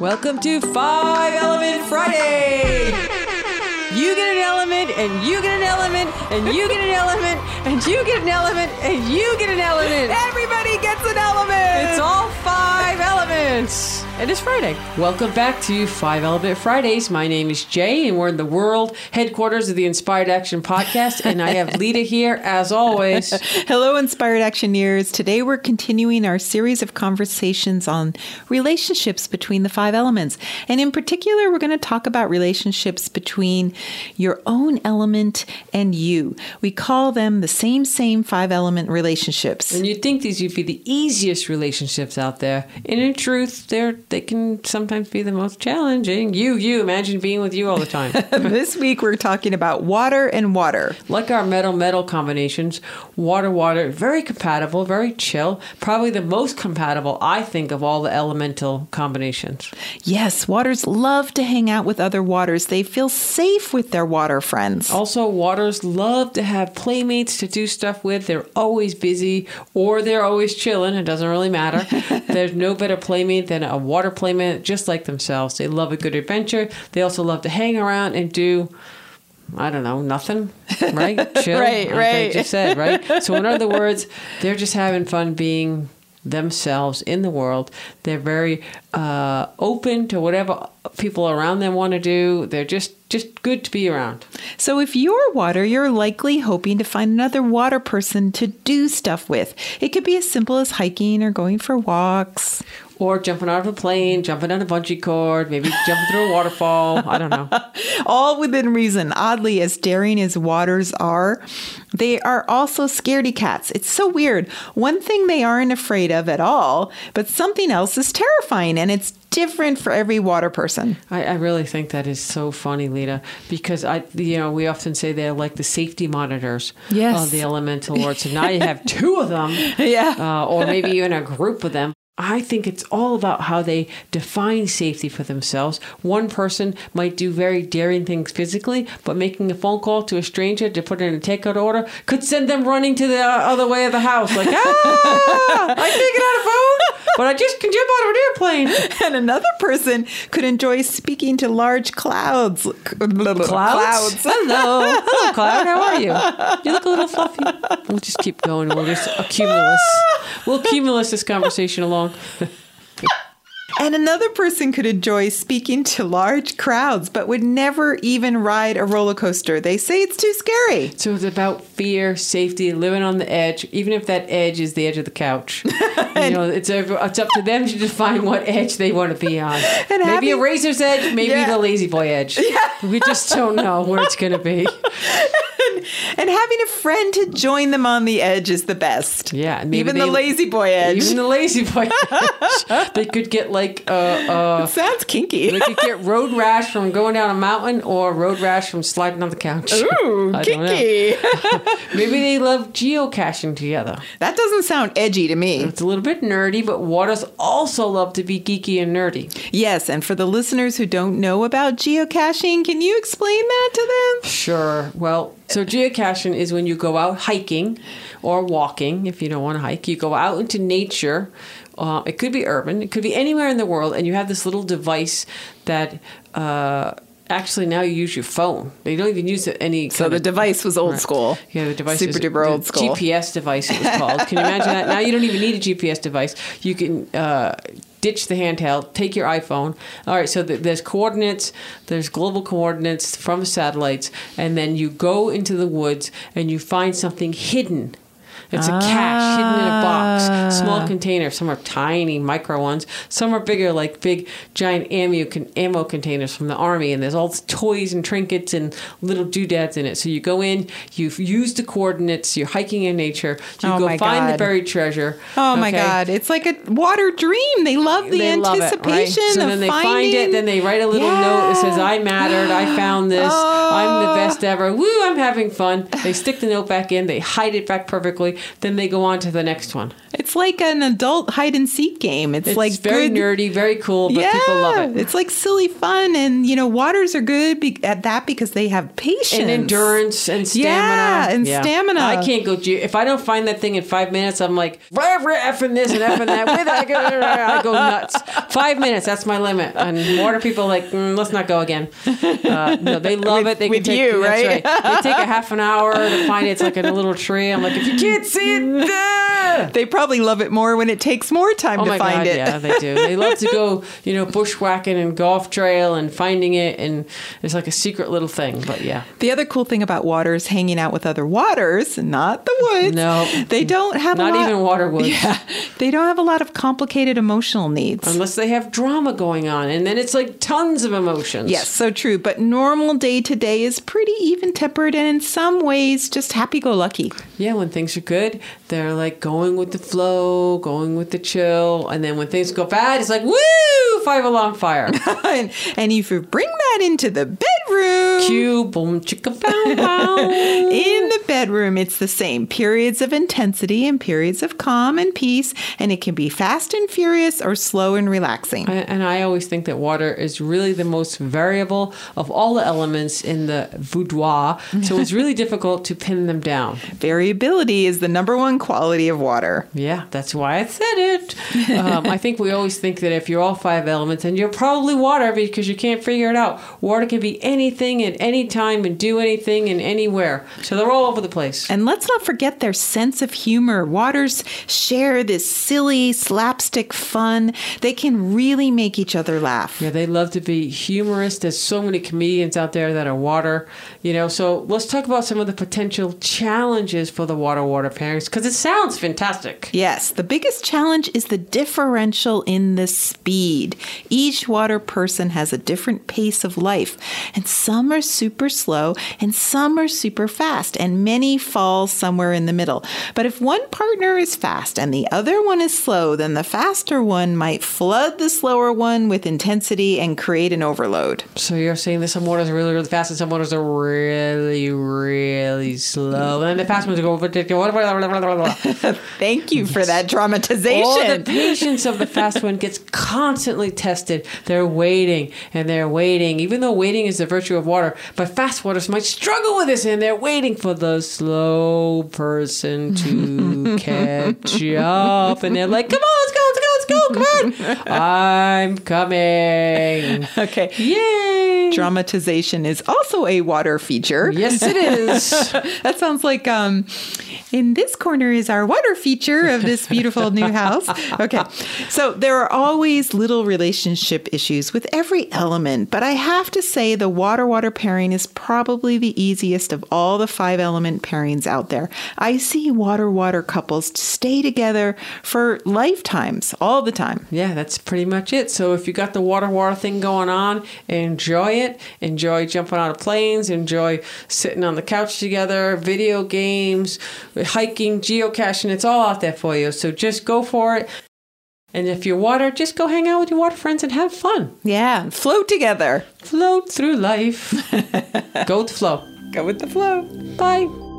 Welcome to Five Element Friday. You get an element, and you get an element, and you get an element, and you get an element, and you get an element. Everybody gets an element. It's all five elements. And it's Friday. Welcome back to Five Element Fridays. My name is Jay, and we're in the world headquarters of the Inspired Action Podcast. And I have Lita here, as always. Hello, Inspired Actioneers. Today we're continuing our series of conversations on relationships between the five elements. And in particular, we're going to talk about relationships between your own element and you. We call them the same, same five element relationships. And you'd think these would be the easiest relationships out there. And in truth, they're they can sometimes be the most challenging. You, you, imagine being with you all the time. this week we're talking about water and water. like our metal metal combinations, water water, very compatible, very chill. Probably the most compatible, I think, of all the elemental combinations. Yes, waters love to hang out with other waters. They feel safe with their water friends. Also, waters love to have playmates to do stuff with. They're always busy or they're always chilling. It doesn't really matter. There's no better playmate than a water playmate, just like themselves. They love a good adventure. They also love to hang around and do. I don't know, nothing, right? Chill. Right, like right. just said, right? So, in other words, they're just having fun being themselves in the world. They're very uh, open to whatever people around them want to do. They're just just good to be around. So, if you're water, you're likely hoping to find another water person to do stuff with. It could be as simple as hiking or going for walks. Or jumping out of a plane, jumping on a bungee cord, maybe jumping through a waterfall. I don't know. All within reason. Oddly, as daring as waters are, they are also scaredy cats. It's so weird. One thing they aren't afraid of at all, but something else is terrifying, and it's different for every water person. I, I really think that is so funny, Lita, because I, you know, we often say they're like the safety monitors Yes. of the elemental lords. So now you have two of them, Yeah. uh, or maybe even a group of them. I think it's all about how they define safety for themselves. One person might do very daring things physically, but making a phone call to a stranger to put in a takeout order could send them running to the other way of the house. Like, ah, I can't get on a phone, but I just can jump out of an airplane. And another person could enjoy speaking to large clouds. Clouds? Hello. Hello, Cloud. How are you? You look a little fluffy. We'll just keep going. We'll just accumulus. We'll cumulus this conversation along. And another person could enjoy speaking to large crowds, but would never even ride a roller coaster. They say it's too scary. So it's about fear, safety, living on the edge, even if that edge is the edge of the couch. you know, it's over, it's up to them to define what edge they want to be on. And maybe a razor's edge, maybe Yeah. the lazy boy edge. We just don't know where it's going to be. And having a friend to join them on the edge is the best. Yeah, Even the lazy boy edge. Even the lazy boy edge. they could get like uh, uh, Sounds kinky. They could get road rash from going down a mountain or road rash from sliding on the couch. Ooh, kinky. Maybe they love geocaching together. that doesn't sound edgy to me. It's a little bit nerdy, but waters also love to be geeky and nerdy. Yes, and for the listeners who don't know about geocaching, can you explain that to them? Sure. Well, so geocaching is when you go out hiking or walking, if you don't want to hike, you go out into nature. Uh, it could be urban, it could be anywhere in the world, and you have this little device that. Uh, Actually, now you use your phone. They don't even use any. So the of- device was old Right. school. Yeah, the device was Super duper old school. GPS device. It was called. Can you imagine that? Now you don't even need a GPS device. You can uh, ditch the handheld, take your iPhone. All right, so th- there's coordinates. There's global coordinates from satellites, and then you go into the woods and you find something hidden. It's a cache hidden in a box, small ah. container. Some are tiny, micro ones. Some are bigger, like big, giant ammo con- ammo containers from the army. And there's all toys and trinkets and little doodads in it. So you go in, you use the coordinates. You're hiking in nature. You Oh go find the buried treasure. Oh my? God! It's like a water dream. They love the They love it, right? anticipation So of then they finding. find it. Then they write a little note that says, "I mattered. I found this. I'm the Oh. best ever. Woo! I'm having fun." They stick the note back in. They hide it back perfectly. Then they go on to the next one. It's like an adult hide and seek game. It's, It's like very good, nerdy, very cool, but people love it. It's like silly fun, and you know, waters are good be- at that because they have patience and endurance and stamina. Yeah, and stamina. I can't go. If I don't find that thing in five minutes, I'm like, rah, rah, effing this and effing that. With I go, I go nuts. Five minutes, that's my limit. And water people are like, mm, let's not go again. Uh, no, they love With- it. They with can take, you, that's right? They take a half an hour to find it. It's like in a little tree. I'm like, if you can't see it, there. They probably love it more when it takes more time Oh to my find god, it. yeah, they do. They love to go, you know, bushwhacking and golf trail and finding it, and it's like a secret little thing. But yeah, The other cool thing about water is hanging out with other waters, not the woods. No. they don't have not a lot, even water woods. Yeah, they don't have a lot of complicated emotional needs. unless they have drama going on, and then it's like tons of emotions. Yes, so true. But normal day to day is pretty even tempered and in some ways just happy go lucky. Yeah, when things are good, they're like going with the flow, going with the chill, and then when things go bad, it's like woo, five alarm fire. and, and if you bring that into the bedroom, Cue, boom, chicka, bow, bow. in bedroom, it's the same periods of intensity and periods of calm and peace, and it can be fast and furious or slow and relaxing. And and I always think that water is really the most variable of all the elements in the boudoir. So it's really difficult to pin them down. Variability is the number one quality of water. Yeah, that's why I said it. Um, I think we always think that if you're all five elements, and you're probably water because you can't figure it out. Water can be anything at any time and do anything and anywhere. So they're all over the place. And let's not forget their sense of humor. Waters share this silly slapstick fun. They can really make each other laugh. Yeah, they love to be humorous. There's so many comedians out there that are water, you know. So let's talk about some of the potential challenges for the water water pairings because it sounds fantastic. Yes, the biggest challenge is the differential in the speed. Each water person has a different pace of life, and some are super slow and some are super fast, and many fall somewhere in the middle. But if one partner is fast and the other one is slow, then the faster one might flood the slower one with intensity and create an overload. So you're saying that some waters are really, really fast and some waters are really, really slow. And then the fast ones go over to Thank you for that dramatization. All the patience of the fast one gets constantly tested. They're waiting and they're waiting, even though waiting is the virtue of water. But fast waters might struggle with this, and they're waiting for the slow person to catch up. And they're like, "Come on, let's go, let's go, let's go, come on! I'm coming." okay. Yay! Dramatization is also a water feature. Yes, it is. that sounds like um, in this corner is our water feature of this beautiful new house. Okay, so there are always little relationship issues with every element, but I have to say the water water pairing is probably the easiest of all the five element pairings out there. I see water water couples stay together for lifetimes all the time. Yeah, that's pretty much it. So if you got the water water thing going on, enjoy it. Enjoy jumping out of planes. Enjoy sitting on the couch together. Video games, hiking, geocaching. It's all out there for you. So just go for it. And if you're water, just go hang out with your water friends and have fun. Yeah, float together. Float through life. go with the flow. Go with the flow. Bye.